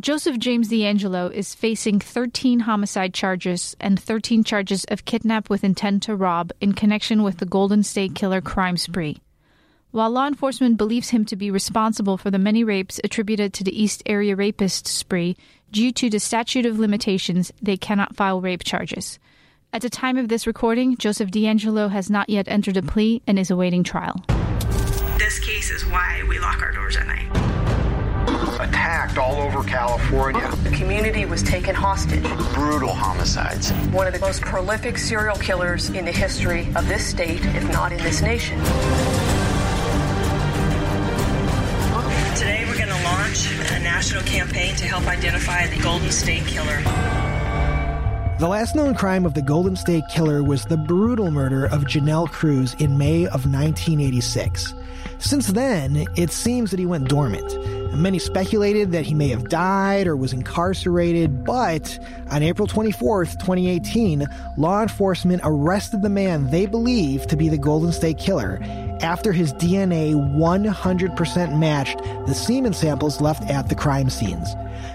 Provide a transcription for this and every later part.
Joseph James DeAngelo is facing 13 homicide charges and 13 charges of kidnap with intent to rob in connection with the Golden State Killer crime spree. While law enforcement believes him to be responsible for the many rapes attributed to the East Area Rapist spree, due to the statute of limitations, they cannot file rape charges. At the time of this recording, Joseph DeAngelo has not yet entered a plea and is awaiting trial. This case is why we lock our doors at night. Attacked all over California. The community was taken hostage. Brutal homicides. One of the most prolific serial killers in the history of this state, if not in this nation. Today, we're going to launch a national campaign to help identify the Golden State Killer. The last known crime of the Golden State Killer was the brutal murder of Janelle Cruz in May of 1986. Since then, it seems that he went dormant. Many speculated that he may have died or was incarcerated, but on April 24th, 2018, law enforcement arrested the man they believed to be the Golden State Killer after his DNA 100% matched the semen samples left at the crime scenes.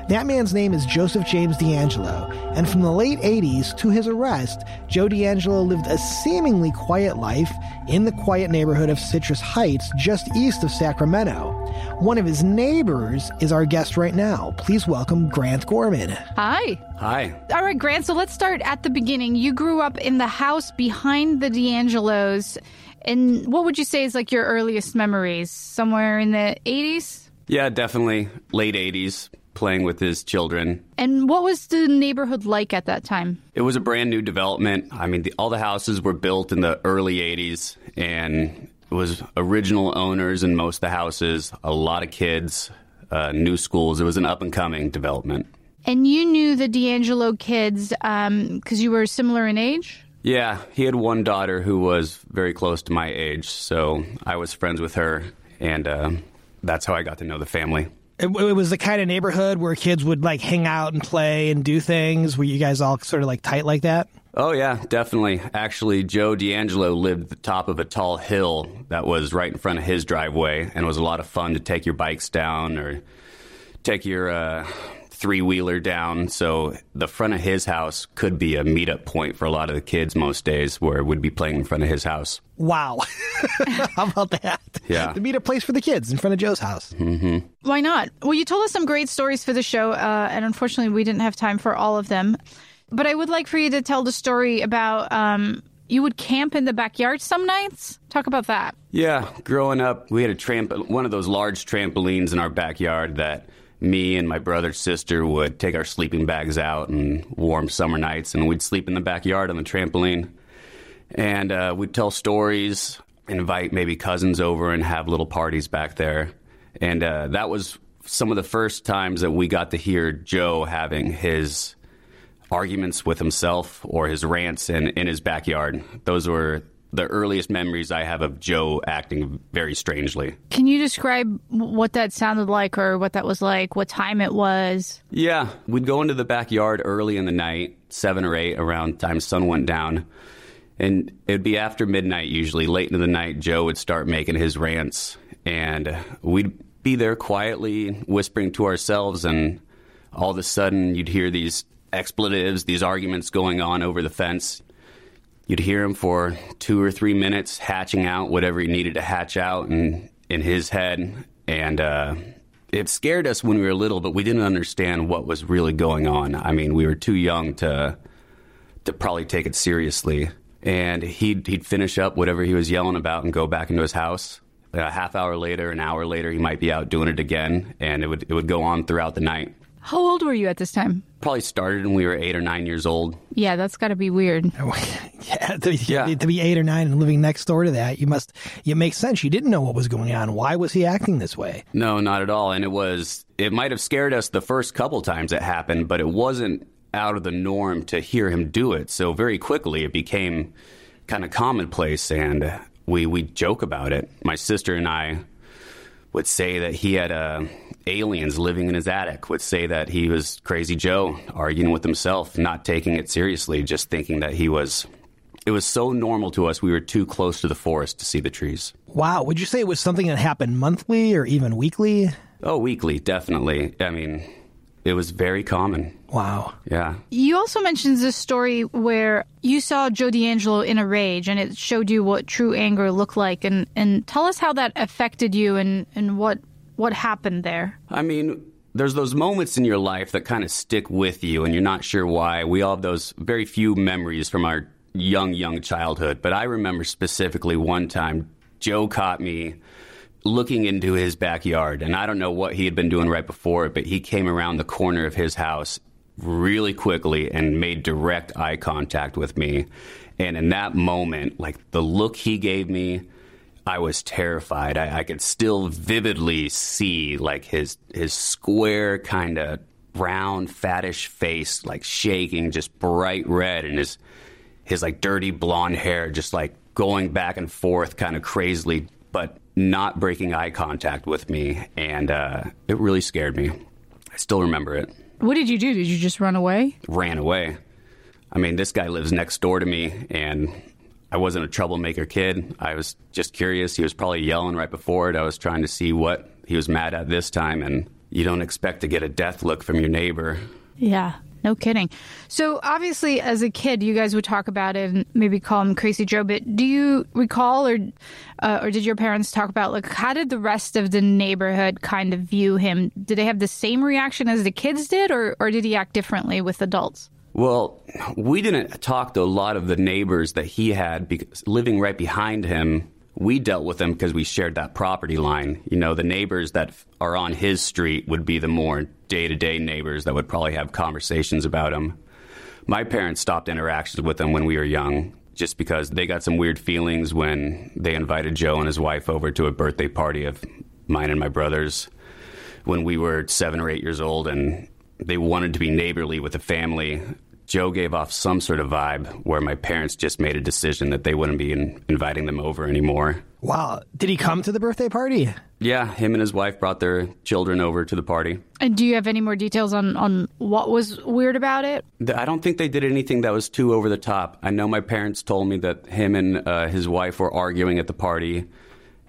That man's name is Joseph James DeAngelo, and from the late 80s to his arrest, Joe DeAngelo lived a seemingly quiet life in the quiet neighborhood of Citrus Heights, just east of Sacramento. One of his neighbors is our guest right now. Please welcome Grant Gorman. Hi. Hi. All right, Grant, so let's start at the beginning. You grew up in the house behind the DeAngelos. And what would you say is like your earliest memories? Somewhere in the 80s? Yeah, definitely late 80s, playing with his children. And what was the neighborhood like at that time? It was a brand new development. I mean, the, all the houses were built in the early 80s, and it was original owners in most of the houses, a lot of kids, uh, new schools. It was an up and coming development. And you knew the DeAngelo kids because you were similar in age? Yeah, he had one daughter who was very close to my age, so I was friends with her, and uh, that's how I got to know the family. It, it was the kind of neighborhood where kids would like hang out and play and do things. Were you guys all sort of like tight like that? Oh, yeah, definitely. Actually, Joe DeAngelo lived at the top of a tall hill that was right in front of his driveway, and it was a lot of fun to take your bikes down or take your uh, three wheeler down. So the front of his house could be a meetup point for a lot of the kids most days where we'd be playing in front of his house. Wow. How about that? Yeah. To meet a place for the kids in front of Joe's house. Mm-hmm. Why not? Well, you told us some great stories for the show, uh, and unfortunately, we didn't have time for all of them. But I would like for you to tell the story about um, you would camp in the backyard some nights. Talk about that. Yeah, growing up, we had a tramp- one of those large trampolines in our backyard that me and my brother sister would take our sleeping bags out and warm summer nights, and we'd sleep in the backyard on the trampoline. And uh, we'd tell stories, invite maybe cousins over, and have little parties back there. And uh, that was some of the first times that we got to hear Joe having his arguments with himself or his rants in, in his backyard. Those were the earliest memories I have of Joe acting very strangely. Can you describe what that sounded like or what that was like, what time it was? Yeah, we'd go into the backyard early in the night, seven or eight around time sun went down. And it'd be after midnight, usually late into the night, Joe would start making his rants. And we'd be there quietly whispering to ourselves. And all of a sudden, you'd hear these expletives, these arguments going on over the fence. You'd hear him for two or three minutes hatching out whatever he needed to hatch out in, in his head. And uh, it scared us when we were little, but we didn't understand what was really going on. I mean, we were too young to to probably take it seriously. And he'd he'd finish up whatever he was yelling about and go back into his house. A half hour later, an hour later, he might be out doing it again, and it would it would go on throughout the night. How old were you at this time? Probably started when we were eight or nine years old. Yeah, that's got to be weird. yeah, to, Yeah. to be eight or nine and living next door to that, you must. It makes sense. You didn't know what was going on. Why was he acting this way? No, not at all. And it was, it might have scared us the first couple times it happened, but it wasn't out of the norm to hear him do it. So very quickly it became kind of commonplace and we, we joke about it. My sister and I would say that he had uh, aliens living in his attic, would say that he was Crazy Joe arguing with himself, not taking it seriously, just thinking that he was. It was so normal to us, we were too close to the forest to see the trees. Wow. Would you say it was something that happened monthly or even weekly? Oh, weekly, definitely. I mean, it was very common. Wow. Yeah. You also mentioned this story where you saw Joe DeAngelo in a rage and it showed you what true anger looked like. And, and tell us how that affected you and, and what, what happened there. I mean, there's those moments in your life that kind of stick with you and you're not sure why. We all have those very few memories from our young, young childhood. But I remember specifically one time Joe caught me looking into his backyard. And I don't know what he had been doing right before it, but he came around the corner of his house really quickly and made direct eye contact with me. And in that moment, like the look he gave me, I was terrified. I, I could still vividly see like his his square kind of round fattish face like shaking just bright red and his his like dirty blonde hair just like going back and forth kind of crazily but not breaking eye contact with me and uh, it really scared me. I still remember it. What did you do? Did you just run away? ran away. I mean this guy lives next door to me and i wasn't a troublemaker kid. I was just curious. He was probably yelling right before it. I was trying to see what he was mad at this time and you don't expect to get a death look from your neighbor. Yeah, no kidding. So obviously, as a kid, you guys would talk about it and maybe call him Crazy Joe. But do you recall, or uh, or did your parents talk about like how did the rest of the neighborhood kind of view him? Did they have the same reaction as the kids did, or or did he act differently with adults? Well, we didn't talk to a lot of the neighbors that he had because living right behind him. We dealt with them because we shared that property line. You know, the neighbors that are on his street would be the more day to day neighbors that would probably have conversations about him. My parents stopped interactions with him when we were young just because they got some weird feelings when they invited Joe and his wife over to a birthday party of mine and my brother's when we were seven or eight years old and they wanted to be neighborly with the family. Joe gave off some sort of vibe where my parents just made a decision that they wouldn't be in, inviting them over anymore. Wow. Did he come to the birthday party? Yeah, him and his wife brought their children over to the party. And do you have any more details on on what was weird about it? I don't think they did anything that was too over the top. I know my parents told me that him and uh, his wife were arguing at the party,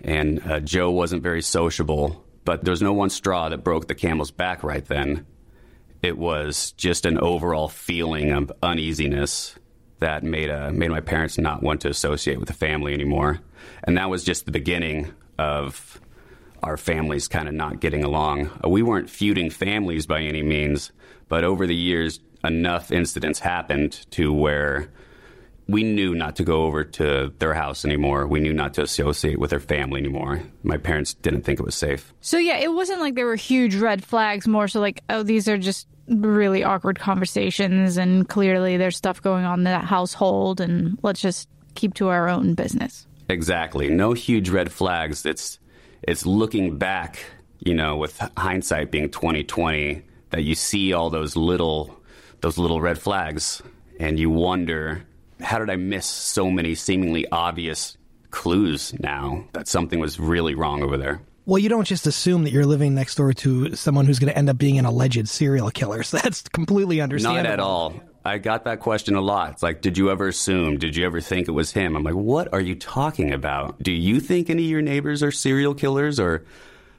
and uh, Joe wasn't very sociable. But there was no one straw that broke the camel's back right then. It was just an overall feeling of uneasiness that made uh, made my parents not want to associate with the family anymore, and that was just the beginning of our families kind of not getting along. We weren't feuding families by any means, but over the years, enough incidents happened to where we knew not to go over to their house anymore. We knew not to associate with their family anymore. My parents didn't think it was safe. So yeah, it wasn't like there were huge red flags. More so like, oh, these are just really awkward conversations, and clearly there's stuff going on in that household, and let's just keep to our own business. Exactly. No huge red flags. It's it's looking back, you know, with hindsight being 2020 that you see all those little those little red flags and you wonder how did I miss so many seemingly obvious clues now that something was really wrong over there? Well, you don't just assume that you're living next door to someone who's going to end up being an alleged serial killer. So that's completely understandable. Not at all. I got that question a lot. It's like, did you ever assume? Did you ever think it was him? I'm like, what are you talking about? Do you think any of your neighbors are serial killers or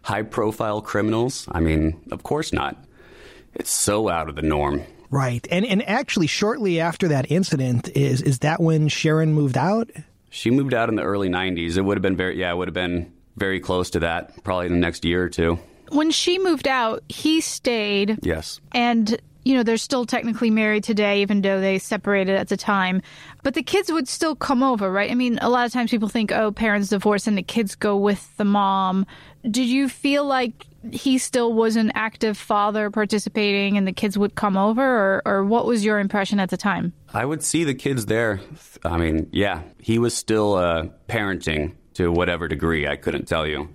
high profile criminals? I mean, of course not. It's so out of the norm. Right. And and actually shortly after that incident is is that when Sharon moved out? She moved out in the early 90s. It would have been very, yeah, it would have been very close to that, probably in the next year or two. when she moved out, he stayed. Yes. And you know, they're still technically married today, even though they separated at the time. But the kids would still come over, right? I mean, a lot of times people think, oh, parents divorce and the kids go with the mom. Did you feel like he still was an active father participating and the kids would come over, or, or what was your impression at the time? I would see the kids there. I mean, yeah, he was still uh, parenting to whatever degree, I couldn't tell you.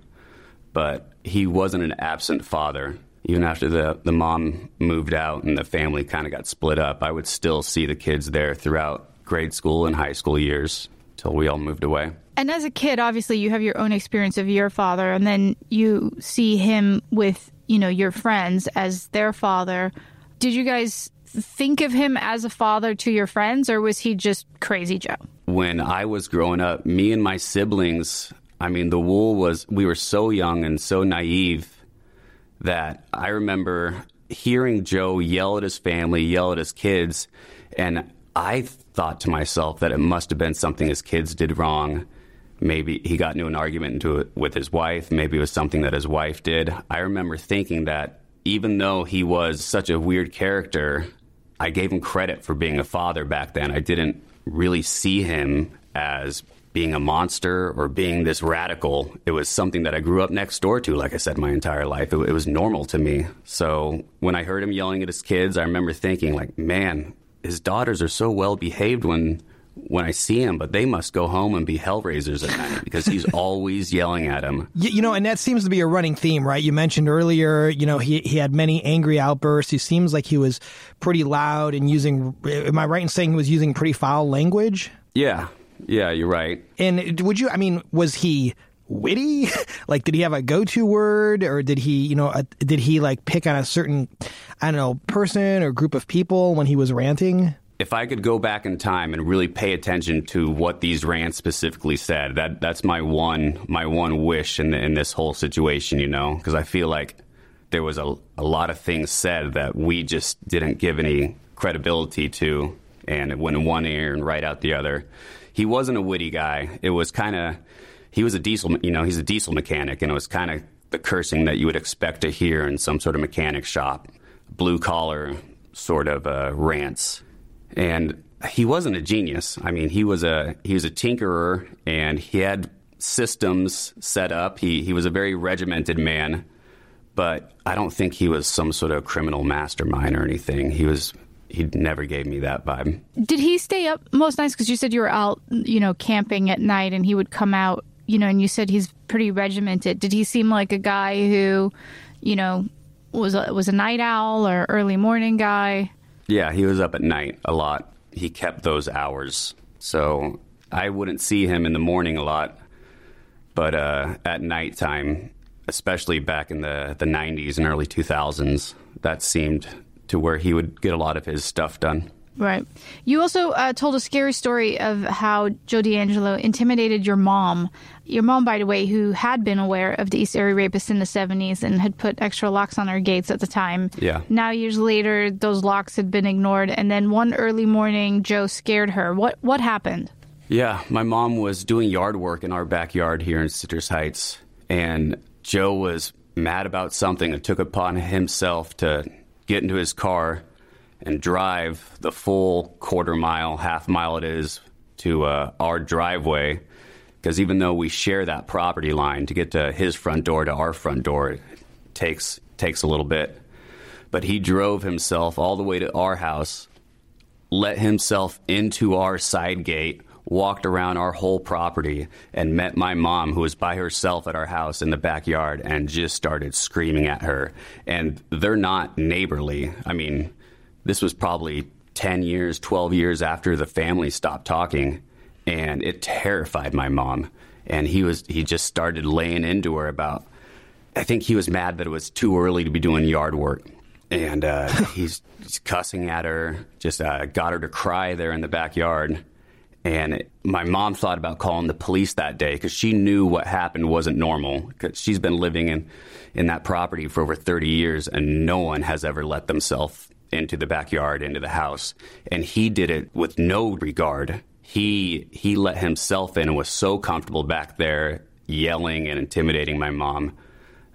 But he wasn't an absent father even after the, the mom moved out and the family kind of got split up, I would still see the kids there throughout grade school and high school years till we all moved away. And as a kid, obviously, you have your own experience of your father, and then you see him with, you know, your friends as their father. Did you guys think of him as a father to your friends, or was he just crazy Joe? When I was growing up, me and my siblings, I mean, the wool was, we were so young and so naive that I remember hearing Joe yell at his family, yell at his kids, and I thought to myself that it must have been something his kids did wrong. Maybe he got into an argument into it with his wife. Maybe it was something that his wife did. I remember thinking that even though he was such a weird character, I gave him credit for being a father back then. I didn't really see him as being a monster or being this radical. It was something that I grew up next door to, like I said, my entire life. It, it, was normal to me. So when I heard him yelling at his kids, I remember thinking, like, man, his daughters are so well behaved when when I see him, but they must go home and be hellraisers at night because he's always yelling at him. You know, and that seems to be a running theme, right? You mentioned earlier, you know, he, he had many angry outbursts. He seems like he was pretty loud and using, am I right in saying he was using pretty foul language? Yeah, yeah, you're right. And would you? I mean, was he witty? like, did he have a go-to word, or did he, you know, a, did he like pick on a certain, I don't know, person or group of people when he was ranting? If I could go back in time and really pay attention to what these rants specifically said, that that's my one my one wish in the, in this whole situation, you know, because I feel like there was a, a lot of things said that we just didn't give any credibility to, and it went in one ear and right out the other he wasn't a witty guy. It was kind of he was a diesel, you know, he's a diesel mechanic, and it was kind of the cursing that you would expect to hear in some sort of mechanic shop, blue collar sort of uh, rants. And he wasn't a genius. I mean, he was a he was a tinkerer, and he had systems set up. He he was a very regimented man, but I don't think he was some sort of criminal mastermind or anything. He was he never gave me that vibe. Did he stay up most nights? Because you said you were out, you know, camping at night, and he would come out, you know, and you said he's pretty regimented. Did he seem like a guy who, you know, was a, was a night owl or early morning guy? Yeah, he was up at night a lot. He kept those hours, so I wouldn't see him in the morning a lot, but uh, at nighttime, especially back in the the '90s and early 2000s, that seemed to where he would get a lot of his stuff done. Right. You also uh, told a scary story of how Joe DeAngelo intimidated your mom. Your mom, by the way, who had been aware of the East Area rapists in the 70s and had put extra locks on her gates at the time. Yeah. Now, years later, those locks had been ignored. And then one early morning, Joe scared her. What, what happened? Yeah, my mom was doing yard work in our backyard here in Citrus Heights. And Joe was mad about something and took upon himself to get into his car and drive the full quarter mile, half mile it is to uh, our driveway. Because even though we share that property line, to get to his front door to our front door it takes takes a little bit. But he drove himself all the way to our house, let himself into our side gate, walked around our whole property and met my mom, who was by herself at our house in the backyard, and just started screaming at her. And they're not neighborly. I mean, this was probably 10 years, 12 years after the family stopped talking, and it terrified my mom. And he was he just started laying into her about. I think he was mad that it was too early to be doing yard work and uh, he's, he's, cussing at her. Just uh, got her to cry there in the backyard. And it, my mom thought about calling the police that day because she knew what happened wasn't normal. Because she's been living in, in that property for over 30 years, and no one has ever let themselves into the backyard, into the house. And he did it with no regard. He he let himself in and was so comfortable back there, yelling and intimidating my mom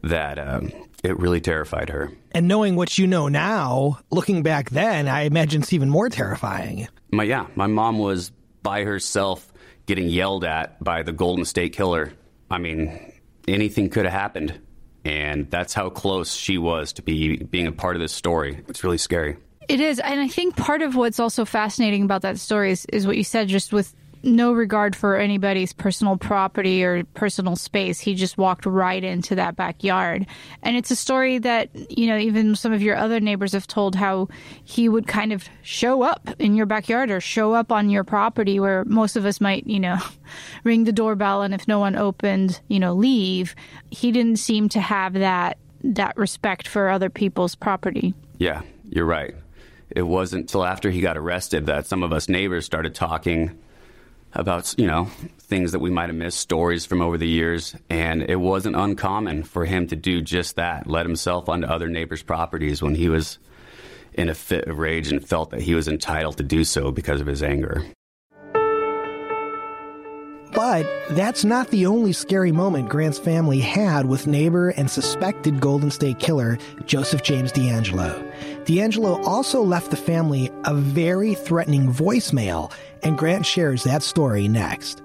that um, It really terrified her. And knowing what you know now, looking back then, I imagine it's even more terrifying. My yeah, my mom was by herself getting yelled at by the Golden State Killer. I mean, anything could have happened, and that's how close she was to be being a part of this story. It's really scary. It is, and I think part of what's also fascinating about that story is, is what you said, just with no regard for anybody's personal property or personal space. He just walked right into that backyard. And it's a story that, you know, even some of your other neighbors have told how he would kind of show up in your backyard or show up on your property where most of us might, you know, ring the doorbell and if no one opened, you know, leave. He didn't seem to have that that respect for other people's property. Yeah, you're right. It wasn't until after he got arrested that some of us neighbors started talking about you know things that we might have missed, stories from over the years, and it wasn't uncommon for him to do just that, let himself onto other neighbors' properties when he was in a fit of rage and felt that he was entitled to do so because of his anger. But that's not the only scary moment Grant's family had with neighbor and suspected Golden State Killer Joseph James DeAngelo. DeAngelo also left the family a very threatening voicemail, and Grant shares that story next.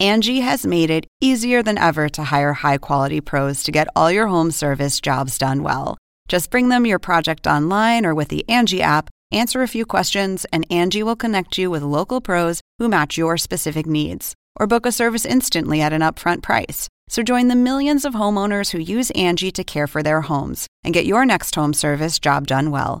Angi has made it easier than ever to hire high quality pros to get all your home service jobs done well. Just bring them your project online or with the Angi app, answer a few questions, and Angi will connect you with local pros who match your specific needs. Or book a service instantly at an upfront price. So join the millions of homeowners who use Angi to care for their homes and get your next home service job done well.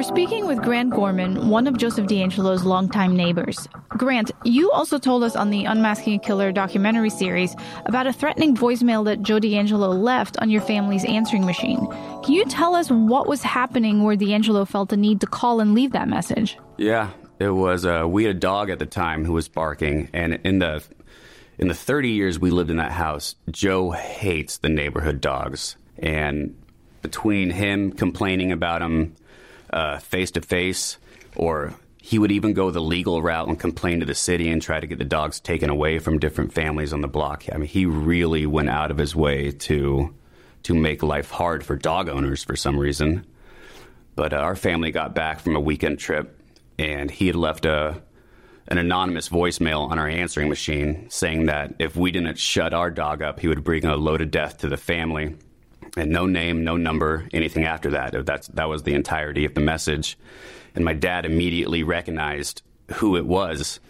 We're speaking with Grant Gorman, one of Joseph DeAngelo's longtime neighbors. Grant, you also told us on the Unmasking a Killer documentary series about a threatening voicemail that Joe DeAngelo left on your family's answering machine. Can you tell us what was happening where DeAngelo felt the need to call and leave that message? Yeah, it was. Uh, we had a dog at the time who was barking, and in the in the 30 years we lived in that house, Joe hates the neighborhood dogs, and between him complaining about them face to face, or he would even go the legal route and complain to the city and try to get the dogs taken away from different families on the block. I mean, he really went out of his way to to make life hard for dog owners for some reason. But uh, our family got back from a weekend trip, and he had left a an anonymous voicemail on our answering machine saying that if we didn't shut our dog up, he would bring a load of death to the family and no name, no number, anything after that. That's that was the entirety of the message. And my dad immediately recognized who it was,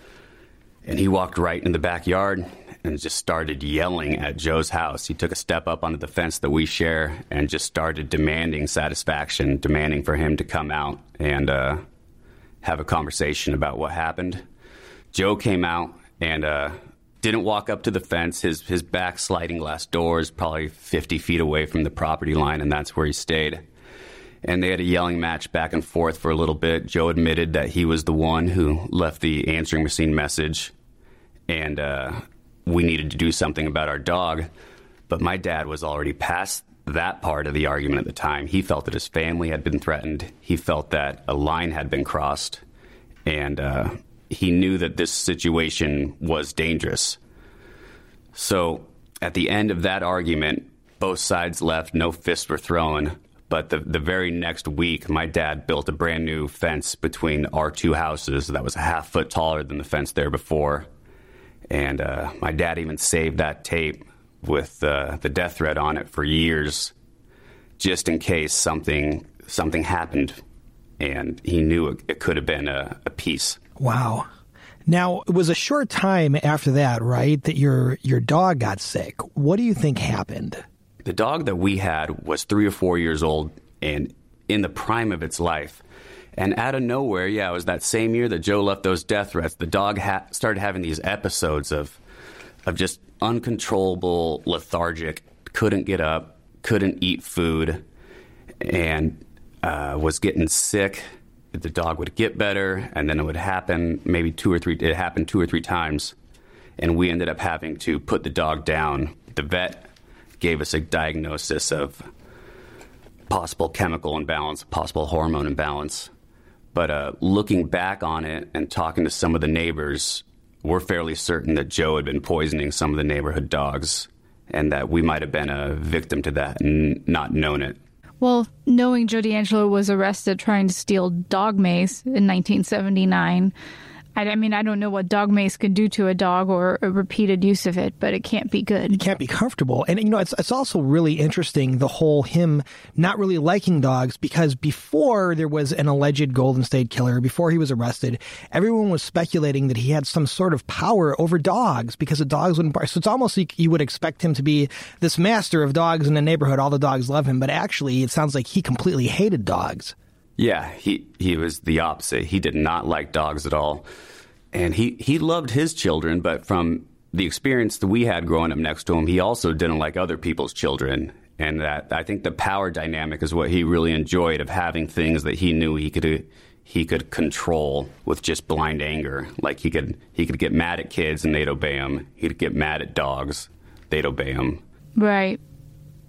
and he walked right in the backyard and just started yelling at Joe's house. He took a step up onto the fence that we share and just started demanding satisfaction, demanding for him to come out and uh, have a conversation about what happened. Joe came out and uh, didn't walk up to the fence. His his back sliding glass door is probably 50 feet away from the property line, and that's where he stayed. And they had a yelling match back and forth for a little bit. Joe admitted that he was the one who left the answering machine message, and uh, we needed to do something about our dog. But my dad was already past that part of the argument at the time. He felt that his family had been threatened. He felt that a line had been crossed, and uh, he knew that this situation was dangerous. So at the end of that argument, both sides left, no fists were thrown. But the, the very next week, my dad built a brand new fence between our two houses that was a half foot taller than the fence there before. And uh, my dad even saved that tape with uh, the death threat on it for years, just in case something something happened, and he knew it, it could have been a, a piece. Wow. Now, it was a short time after that, right, that your your dog got sick. What do you think happened? The dog that we had was 3 or 4 years old and in the prime of its life. And out of nowhere, yeah, it was that same year that Joe left those death threats. The dog ha- started having these episodes of of just uncontrollable, lethargic, couldn't get up, couldn't eat food, and uh, was getting sick the dog would get better, and then it would happen maybe two or three. It happened two or three times, and we ended up having to put the dog down. The vet gave us a diagnosis of possible chemical imbalance, possible hormone imbalance. But uh, looking back on it and talking to some of the neighbors, we're fairly certain that Joe had been poisoning some of the neighborhood dogs and that we might have been a victim to that and not known it. Well, knowing Joe DeAngelo was arrested trying to steal dog mace in 1979, I, I mean, I don't know what dog mace could do to a dog or a repeated use of it, but it can't be good. It can't be comfortable. And, you know, it's, it's also really interesting the whole him not really liking dogs because before there was an alleged Golden State killer, before he was arrested, everyone was speculating that he had some sort of power over dogs because the dogs wouldn't bark. So it's almost like you would expect him to be this master of dogs in the neighborhood. All the dogs love him. But actually, it sounds like he completely hated dogs. Yeah, he, he was the opposite. He did not like dogs at all. And he, he loved his children, but from the experience that we had growing up next to him, he also didn't like other people's children. And that I think the power dynamic is what he really enjoyed of having things that he knew he could he could control with just blind anger. Like he could he could get mad at kids and they'd obey him. He'd get mad at dogs, they'd obey him. Right.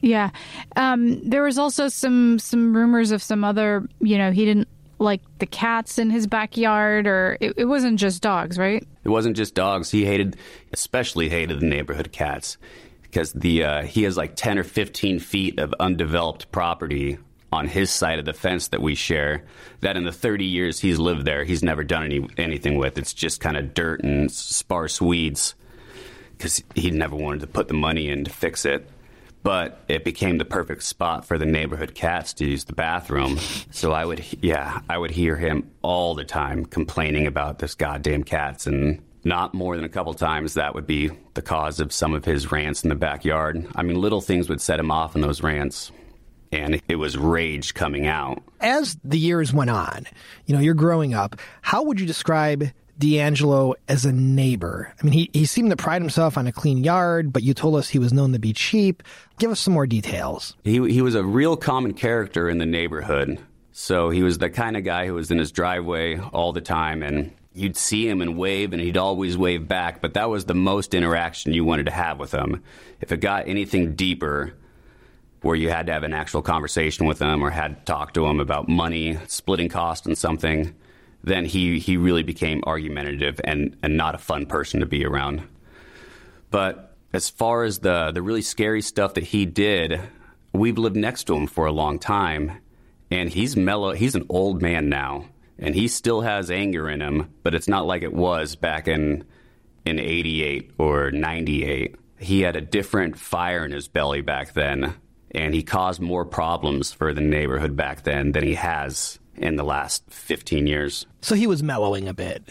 Yeah. Um, there was also some some rumors of some other, you know, he didn't like the cats in his backyard or it, it wasn't just dogs, right? It wasn't just dogs. He hated especially hated the neighborhood cats because the uh, he has like 10 or 15 feet of undeveloped property on his side of the fence that we share that in the 30 years he's lived there he's never done any anything with it's just kind of dirt and sparse weeds because he never wanted to put the money in to fix it but it became the perfect spot for the neighborhood cats to use the bathroom. So I would, yeah, I would hear him all the time complaining about this goddamn cats, and not more than a couple times that would be the cause of some of his rants in the backyard. I mean, little things would set him off in those rants. And it was rage coming out. As the years went on, you know, you're growing up. How would you describe DeAngelo as a neighbor? I mean, he, he seemed to pride himself on a clean yard, but you told us he was known to be cheap. Give us some more details. He, he was a real common character in the neighborhood. So he was the kind of guy who was in his driveway all the time and you'd see him and wave and he'd always wave back, but that was the most interaction you wanted to have with him. If it got anything deeper, where you had to have an actual conversation with him or had to talk to him about money, splitting cost and something, then he, he really became argumentative and, and not a fun person to be around. But as far as the, the really scary stuff that he did, we've lived next to him for a long time, and he's mellow. He's an old man now, and he still has anger in him, but it's not like it was back in in 88 or 98. He had a different fire in his belly back then, and he caused more problems for the neighborhood back then than he has in the last 15 years. So he was mellowing a bit.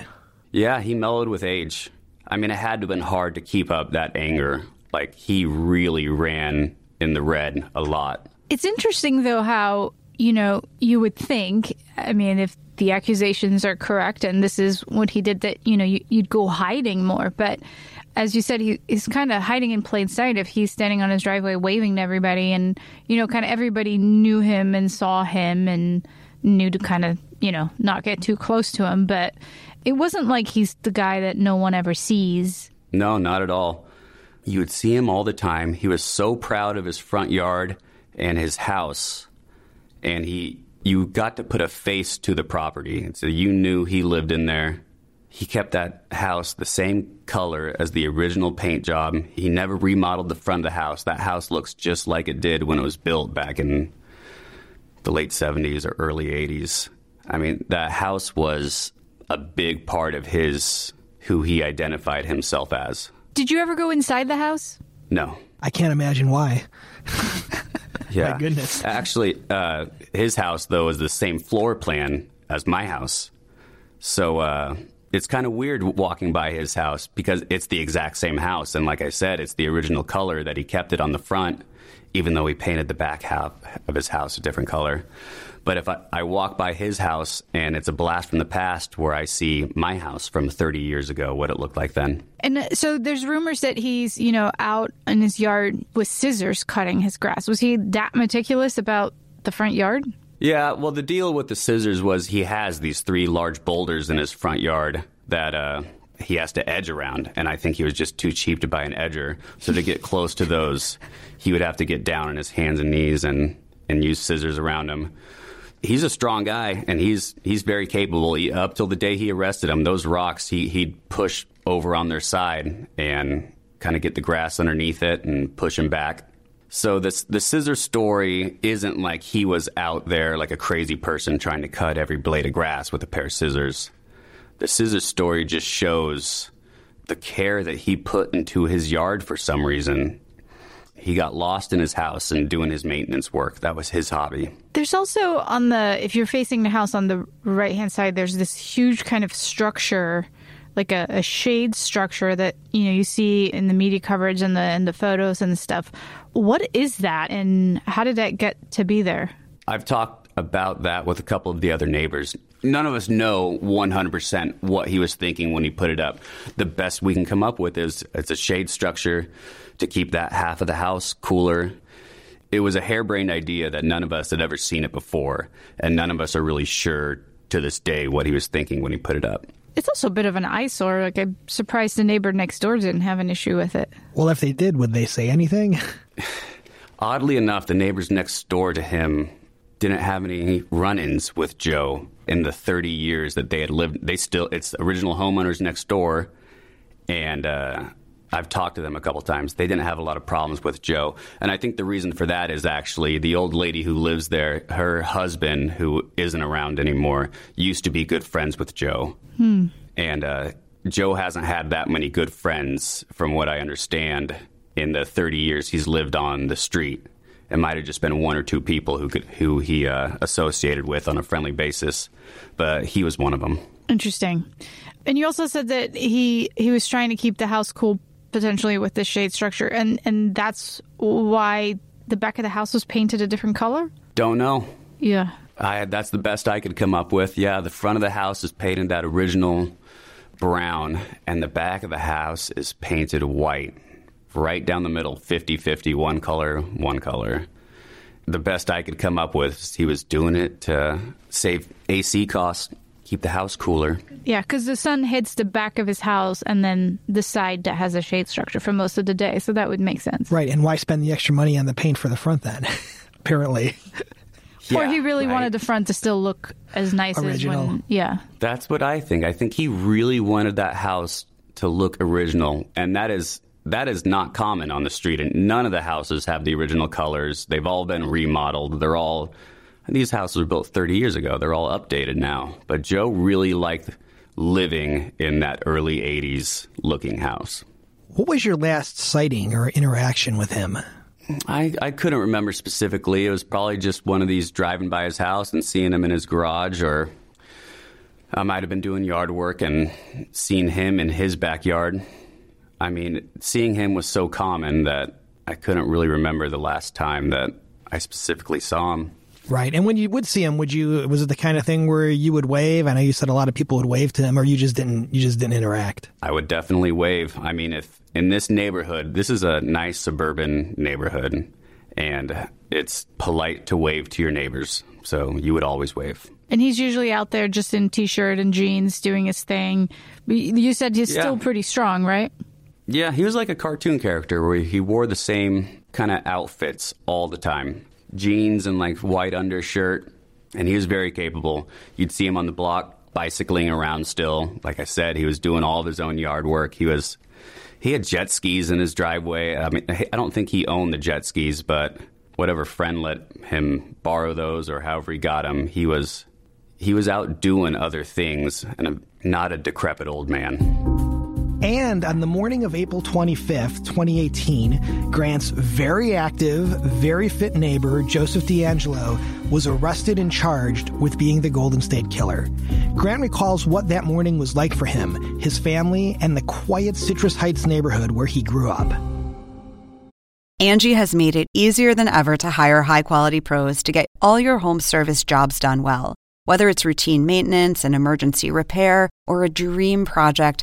Yeah, he mellowed with age. I mean, it had to have been hard to keep up that anger. Like, he really ran in the red a lot. It's interesting, though, how, you know, you would think, I mean, if the accusations are correct and this is what he did, that, you know, you, would go hiding more. But as you said, he, he's kind of hiding in plain sight if he's standing on his driveway waving to everybody. And, you know, kind of everybody knew him and saw him and knew to kind of, you know, not get too close to him. But it wasn't like he's the guy that no one ever sees. No, not at all. You would see him all the time. He was so proud of his front yard and his house. And he, you got to put a face to the property. So you knew he lived in there. He kept that house the same color as the original paint job. He never remodeled the front of the house. That house looks just like it did when it was built back in the late 70s or early 80s. I mean, that house was a big part of his who he identified himself as. Did you ever go inside the house? No. I can't imagine why. yeah. My goodness. Actually, uh, his house, though, is the same floor plan as my house. So uh, it's kind of weird walking by his house because it's the exact same house. And like I said, it's the original color that he kept it on the front even though he painted the back half of his house a different color. But if I, I, walk by his house and it's a blast from the past where I see my house from 30 years ago, what it looked like then. And uh, so there's rumors that he's, you know, out in his yard with scissors cutting his grass. Was he that meticulous about the front yard? Yeah, well, the deal with the scissors was he has these three large boulders in his front yard that uh, he has to edge around, and I think he was just too cheap to buy an edger. So to get close to those, he would have to get down on his hands and knees and and use scissors around him. He's a strong guy, and he's he's very capable. He, up till the day he arrested him, those rocks he he'd push over on their side and kind of get the grass underneath it and push him back. So this the scissor story isn't like he was out there like a crazy person trying to cut every blade of grass with a pair of scissors. The scissor story just shows the care that he put into his yard for some reason. He got lost in his house and doing his maintenance work. That was his hobby. There's also on the if you're facing the house on the right hand side, there's this huge kind of structure, like a, a shade structure that you know you see in the media coverage and the and the photos and stuff. What is that, and how did that get to be there? I've talked about that with a couple of the other neighbors. None of us know 100% what he was thinking when he put it up. The best we can come up with is it's a shade structure to keep that half of the house cooler. It was a harebrained idea that none of us had ever seen it before, and none of us are really sure to this day what he was thinking when he put it up. It's also a bit of an eyesore. Like I'm surprised the neighbor next door didn't have an issue with it. Well, if they did, would they say anything? Oddly enough, the neighbors next door to him didn't have any run-ins with Joe in the 30 years that they had lived. They still, it's original homeowners next door, and uh, I've talked to them a couple times. They didn't have a lot of problems with Joe, and I think the reason for that is actually the old lady who lives there. Her husband, who isn't around anymore, used to be good friends with Joe, and uh, Joe hasn't had that many good friends, from what I understand, in the 30 years he's lived on the street. It might have just been one or two people who could who he uh, associated with on a friendly basis, but he was one of them. Interesting. And you also said that he he was trying to keep the house cool potentially with the shade structure, and and that's why the back of the house was painted a different color. Don't know. Yeah. I that's the best I could come up with. Yeah, the front of the house is painted that original brown, and the back of the house is painted white, right down the middle, 50-50, one color, one color. The best I could come up with, he was doing it to save AC costs, keep the house cooler. Yeah, because the sun hits the back of his house and then the side that has a shade structure for most of the day, so that would make sense. right, and why spend the extra money on the paint for the front then? Apparently. or he really right. wanted the front to still look as nice as Original. when. Yeah. That's what I think. I think he really wanted that house to look original, and that is that is not common on the street. And none of the houses have the original colors. They've all been remodeled. They're all these houses were built 30 years ago. They're all updated now. But Joe really liked living in that early 80s looking house. What was your last sighting or interaction with him? I, I couldn't remember specifically. It was probably just one of these driving by his house and seeing him in his garage, or I might have been doing yard work and seen him in his backyard. I mean, seeing him was so common that I couldn't really remember the last time that I specifically saw him. Right. And when you would see him, would you was it the kind of thing where you would wave? I know you said a lot of people would wave to him or you just didn't you just didn't interact. I would definitely wave. I mean, if in this neighborhood, this is a nice suburban neighborhood, and it's polite to wave to your neighbors, so you would always wave. And he's usually out there just in t-shirt and jeans doing his thing. You said he's Yeah. still pretty strong, right? Yeah, he was like a cartoon character where he wore the same kind of outfits all the time jeans and like white undershirt. And he was very capable. You'd see him on the block bicycling around still. Like I said, he was doing all of his own yard work. He was. He had jet skis in his driveway. I mean, I don't think he owned the jet skis, but whatever friend let him borrow those or however he got them, he was he was out doing other things and not a decrepit old man. And on the morning of April 25th, 2018, Grant's very active, very fit neighbor, Joseph DeAngelo, was arrested and charged with being the Golden State Killer. Grant recalls what that morning was like for him, his family, and the quiet Citrus Heights neighborhood where he grew up. Angi has made it easier than ever to hire high quality pros to get all your home service jobs done well. Whether it's routine maintenance, an emergency repair, or a dream project,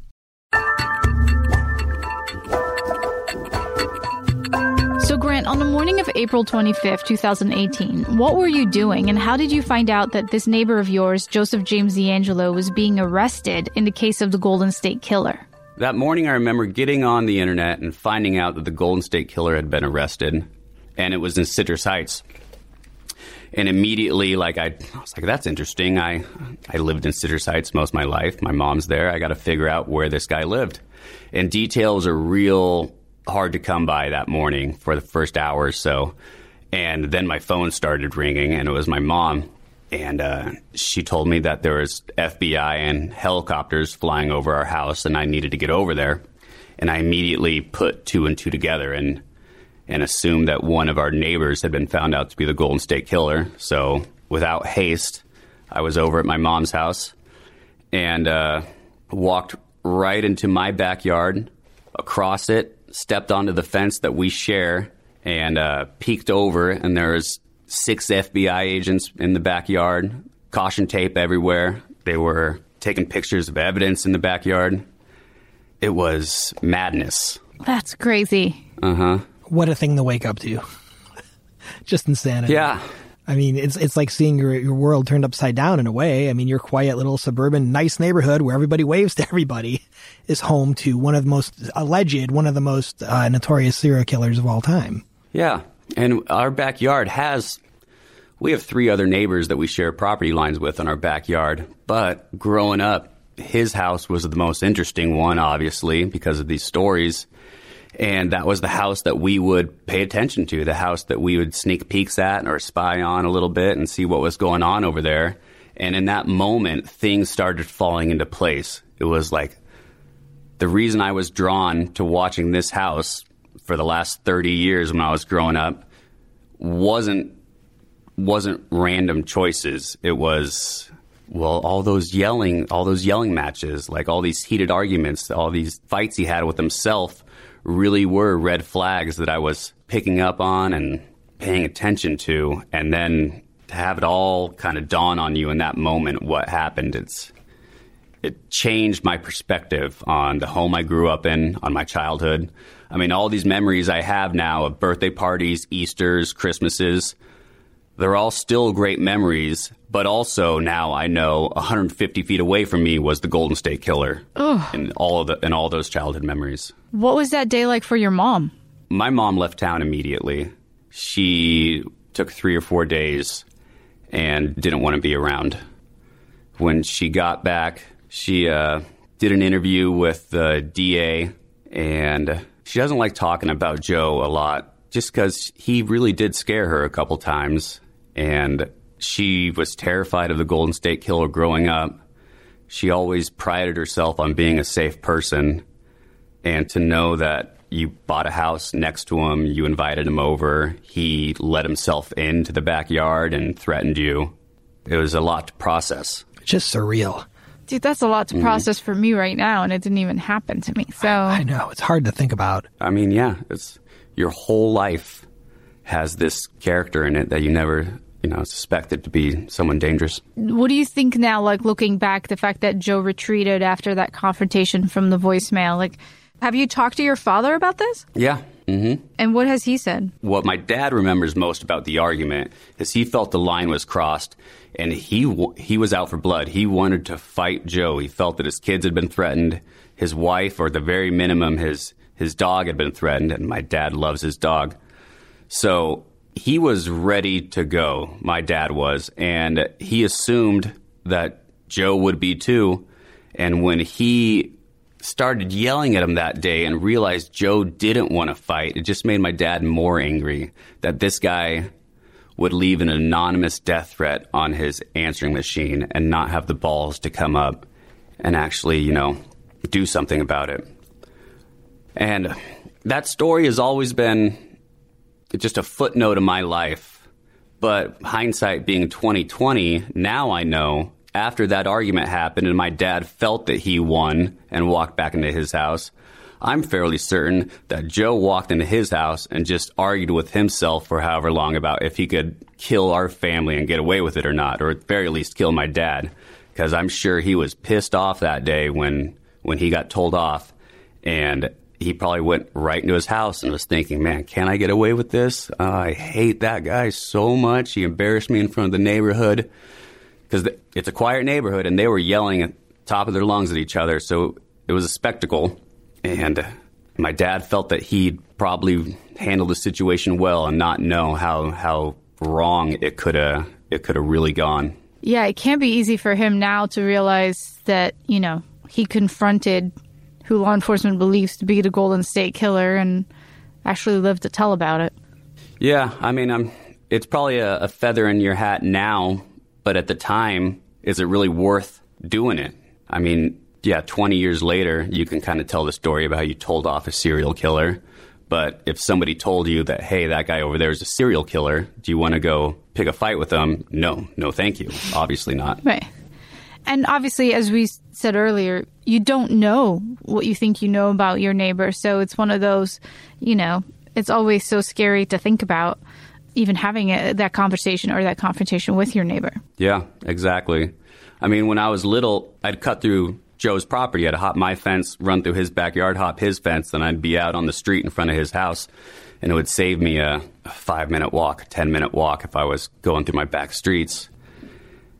Grant, on the morning of April 25th, 2018, what were you doing and how did you find out that this neighbor of yours, Joseph James DeAngelo, was being arrested in the case of the Golden State Killer? That morning, I remember getting on the internet and finding out that the Golden State Killer had been arrested, and it was in Citrus Heights. And immediately, like I, I was like, "That's interesting." I, I lived in Citrus Heights most of my life. My mom's there. I got to figure out where this guy lived. And details are real hard to come by that morning for the first hour or so. And then my phone started ringing, and it was my mom. And uh, she told me that there was FBI and helicopters flying over our house, and I needed to get over there. And I immediately put two and two together and and assumed that one of our neighbors had been found out to be the Golden State Killer. So without haste, I was over at my mom's house and uh, walked right into my backyard, across it, stepped onto the fence that we share, and uh, peeked over. And there was six FBI agents in the backyard, caution tape everywhere. They were taking pictures of evidence in the backyard. It was madness. That's crazy. Uh huh. What a thing to wake up to. Just insanity. Yeah. I mean, it's it's like seeing your your world turned upside down in a way. I mean, your quiet little suburban, nice neighborhood where everybody waves to everybody is home to one of the most alleged, one of the most uh, notorious serial killers of all time. Yeah. And our backyard has, we have three other neighbors that we share property lines with in our backyard. But growing up, his house was the most interesting one, obviously, because of these stories. And that was the house that we would pay attention to, the house that we would sneak peeks at or spy on a little bit and see what was going on over there. And in that moment, things started falling into place. It was like the reason I was drawn to watching this house for the last 30 years when I was growing up wasn't wasn't random choices. It was well, all those yelling, all those yelling matches, like all these heated arguments, all these fights he had with himself really were red flags that I was picking up on and paying attention to. And then to have it all kind of dawn on you in that moment what happened, it's it changed my perspective on the home I grew up in, on my childhood. I mean, all these memories I have now of birthday parties, Easters, Christmases, they're all still great memories, but also now I know 150 feet away from me was the Golden State Killer, and all of the and all those childhood memories. What was that day like for your mom? My mom left town immediately. She took three or four days and didn't want to be around. When she got back, she uh, did an interview with the DA, and she doesn't like talking about Joe a lot just because he really did scare her a couple times. And she was terrified of the Golden State Killer growing up. She always prided herself on being a safe person. And to know that you bought a house next to him, you invited him over, he let himself into the backyard and threatened you. It was a lot to process. Just surreal. Dude, that's a lot to mm-hmm. process for me right now, and it didn't even happen to me. So I know it's hard to think about. I mean, yeah, it's your whole life has this character in it that you never, you know, suspected to be someone dangerous. what do you think now, like looking back, the fact that Joe retreated after that confrontation from the voicemail? Like, have you talked to your father about this? Yeah. hmm And what has he said? What my dad remembers most about the argument is he felt the line was crossed, and he w- he was out for blood. He wanted to fight Joe. He felt that his kids had been threatened, his wife, or at the very minimum, his his dog had been threatened. And my dad loves his dog, so he was ready to go. My dad was, and he assumed that Joe would be too. And when he started yelling at him that day and realized Joe didn't want to fight, it just made my dad more angry that this guy would leave an anonymous death threat on his answering machine and not have the balls to come up and actually, you know, do something about it. And that story has always been just a footnote in my life. But hindsight being 2020, now I know after that argument happened and my dad felt that he won and walked back into his house, I'm fairly certain that Joe walked into his house and just argued with himself for however long about if he could kill our family and get away with it or not, or at the very least kill my dad. Because I'm sure he was pissed off that day when when he got told off, and he probably went right into his house and was thinking, man, can I get away with this? Uh, I hate that guy so much. He embarrassed me in front of the neighborhood because it's a quiet neighborhood and they were yelling at top of their lungs at each other. So it was a spectacle. And my dad felt that he'd probably handled the situation well and not know how, how wrong it could have it could have really gone. Yeah, it can't be easy for him now to realize that, you know, he confronted who law enforcement believes to be the Golden State Killer and actually lived to tell about it. Yeah, I mean, I'm, it's probably a, a feather in your hat now, but at the time, is it really worth doing it? I mean, yeah, 20 years later, you can kind of tell the story about how you told off a serial killer. But if somebody told you that, hey, that guy over there is a serial killer, do you want to go pick a fight with them? No, no, thank you. Obviously not. Right. And obviously, as we said earlier, you don't know what you think you know about your neighbor. So it's one of those, you know, it's always so scary to think about even having a, that conversation or that confrontation with your neighbor. Yeah, exactly. I mean, when I was little, I'd cut through Joe's property. I'd hop my fence, run through his backyard, hop his fence, then I'd be out on the street in front of his house. And it would save me a, a five minute walk, a 10 minute walk if I was going through my back streets.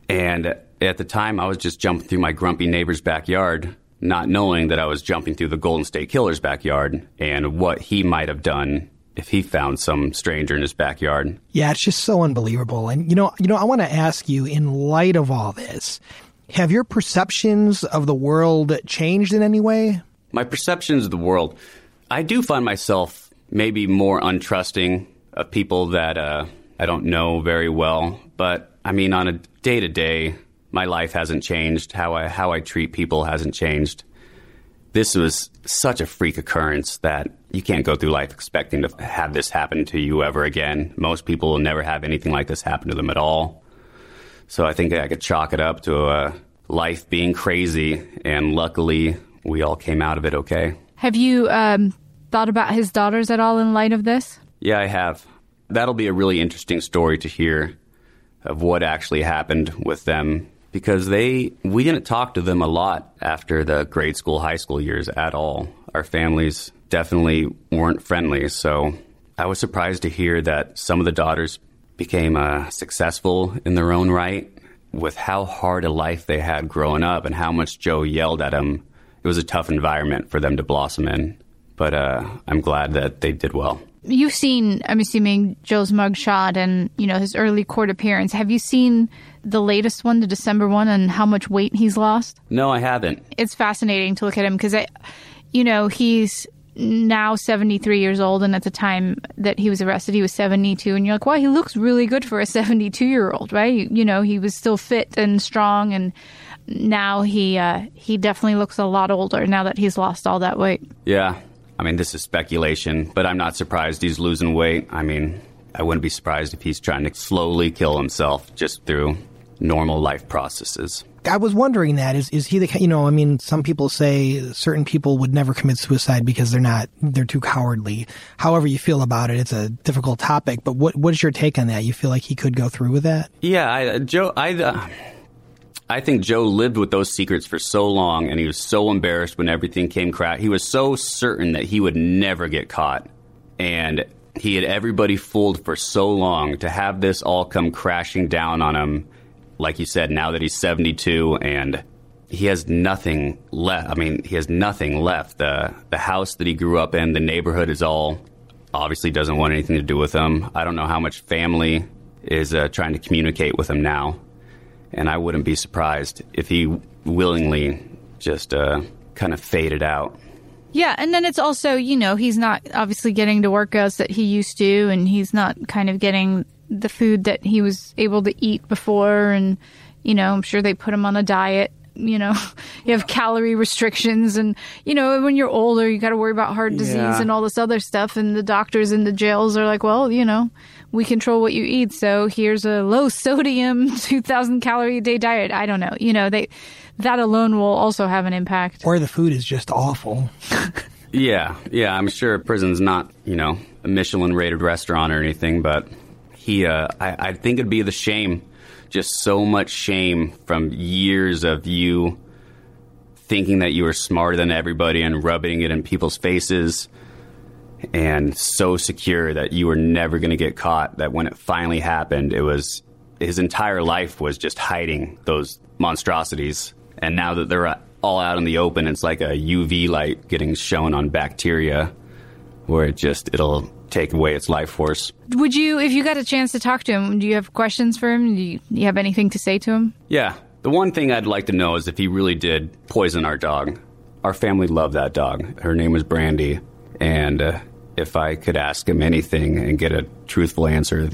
And at the time, I was just jumping through my grumpy neighbor's backyard, not knowing that I was jumping through the Golden State Killer's backyard and what he might have done if he found some stranger in his backyard. Yeah, it's just so unbelievable. And you know, you know, I want to ask you in light of all this, have your perceptions of the world changed in any way? My perceptions of the world, I do find myself maybe more untrusting of people that uh, I don't know very well. But I mean, on a day to day, my life hasn't changed. How I how I treat people hasn't changed. This was such a freak occurrence that you can't go through life expecting to have this happen to you ever again. Most people will never have anything like this happen to them at all. So I think I could chalk it up to a life being crazy, and luckily we all came out of it okay. Have you um, thought about his daughters at all in light of this? Yeah, I have. That'll be a really interesting story to hear of what actually happened with them because they we didn't talk to them a lot after the grade school high school years at all. Our families definitely weren't friendly. So i was surprised to hear that some of the daughters became uh, successful in their own right with how hard a life they had growing up and how much joe yelled at them it was a tough environment for them to blossom in but uh, i'm glad that they did well. You've seen, I'm assuming, Joe's mugshot and you know his early court appearance. Have you seen the latest one, the December one, and how much weight he's lost? No, I haven't. It's fascinating to look at him because, you know, he's now 73 years old, and at the time that he was arrested, he was 72. And you're like, wow, he looks really good for a 72 year old, right? You, you, know, he was still fit and strong, and now he uh, he definitely looks a lot older now that he's lost all that weight. Yeah, I mean, this is speculation, but I'm not surprised he's losing weight. I mean, I wouldn't be surprised if he's trying to slowly kill himself just through normal life processes. I was wondering that is is he the you know I mean some people say certain people would never commit suicide because they're not they're too cowardly. However you feel about it, it's a difficult topic. But what what is your take on that? You feel like he could go through with that? Yeah, I, Joe, I. Uh, I think Joe lived with those secrets for so long, and he was so embarrassed when everything came crack. He was so certain that he would never get caught, and he had everybody fooled for so long to have this all come crashing down on him. Like you said, now that he's 72 and he has nothing left. I mean, he has nothing left. The the house that he grew up in, the neighborhood is all obviously doesn't want anything to do with him. I don't know how much family is uh, trying to communicate with him now and I wouldn't be surprised if he willingly just uh, kind of faded out. Yeah, and then it's also, you know, he's not obviously getting the workouts that he used to, and he's not kind of getting the food that he was able to eat before. And, you know, I'm sure they put him on a diet. You know, you have calorie restrictions, and, you know, when you're older, you got to worry about heart disease yeah. and all this other stuff. And the doctors in the jails are like, well, you know, we control what you eat. So here's a low sodium, 2000 calorie a day diet. I don't know. You know, they, that alone will also have an impact. Or the food is just awful. yeah. Yeah. I'm sure prison's not, you know, a Michelin rated restaurant or anything, but he, uh, I, I think it'd be the shame, just so much shame from years of you thinking that you were smarter than everybody and rubbing it in people's faces and so secure that you were never going to get caught that when it finally happened, it was his entire life was just hiding those monstrosities. And now that they're all out in the open, it's like a UV light getting shown on bacteria where it just, it'll take away its life force. Would you, if you got a chance to talk to him, do you have questions for him? Do you, do you have anything to say to him? Yeah. The one thing I'd like to know is if he really did poison our dog. Our family loved that dog. Her name was Brandy. And uh, if I could ask him anything and get a truthful answer,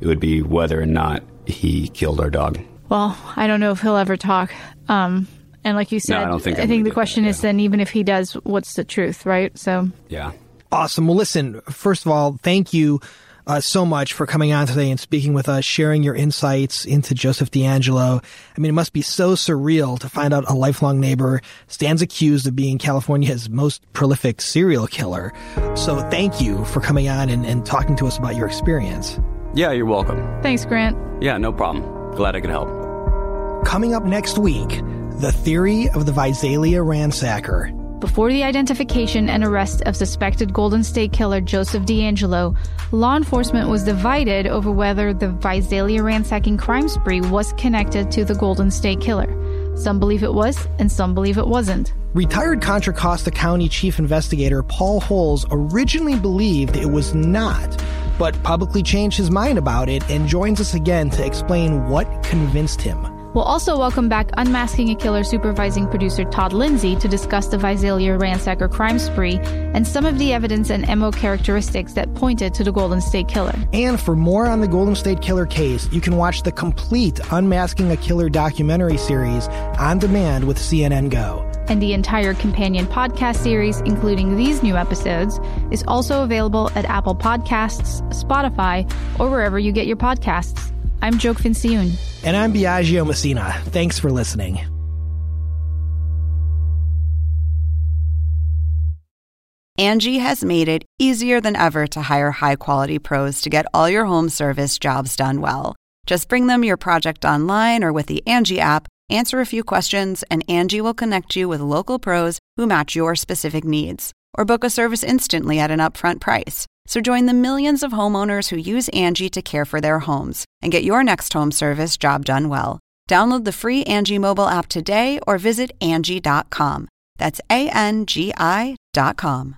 it would be whether or not he killed our dog. Well, I don't know if he'll ever talk. Um, and like you said, I don't think I think the question that, is yeah. then even if he does, what's the truth, right? So Yeah. Awesome. Well, listen, first of all, thank you uh, so much for coming on today and speaking with us, sharing your insights into Joseph DeAngelo. I mean, it must be so surreal to find out a lifelong neighbor stands accused of being California's most prolific serial killer. So thank you for coming on and, and talking to us about your experience. Yeah, you're welcome. thanks, Grant. Yeah, no problem. Glad I could help. Coming up next week, the theory of the Visalia ransacker. Before the identification and arrest of suspected Golden State Killer Joseph DeAngelo, law enforcement was divided over whether the Visalia ransacking crime spree was connected to the Golden State Killer. Some believe it was, and some believe it wasn't. Retired Contra Costa County Chief Investigator Paul Holes originally believed it was not, but publicly changed his mind about it and joins us again to explain what convinced him. We'll also welcome back Unmasking a Killer supervising producer Todd Lindsay to discuss the Visalia ransacker crime spree and some of the evidence and MO characteristics that pointed to the Golden State Killer. And for more on the Golden State Killer case, you can watch the complete Unmasking a Killer documentary series on demand with CNN Go. And the entire companion podcast series, including these new episodes, is also available at Apple Podcasts, Spotify, or wherever you get your podcasts. I'm Joke Fincioen. And I'm Biagio Messina. Thanks for listening. Angi has made it easier than ever to hire high quality pros to get all your home service jobs done well. Just bring them your project online or with the Angi app, answer a few questions, and Angi will connect you with local pros who match your specific needs. Or book a service instantly at an upfront price. So join the millions of homeowners who use Angi to care for their homes and get your next home service job done well. Download the free Angi mobile app today or visit Angi.com. That's A N G I.com.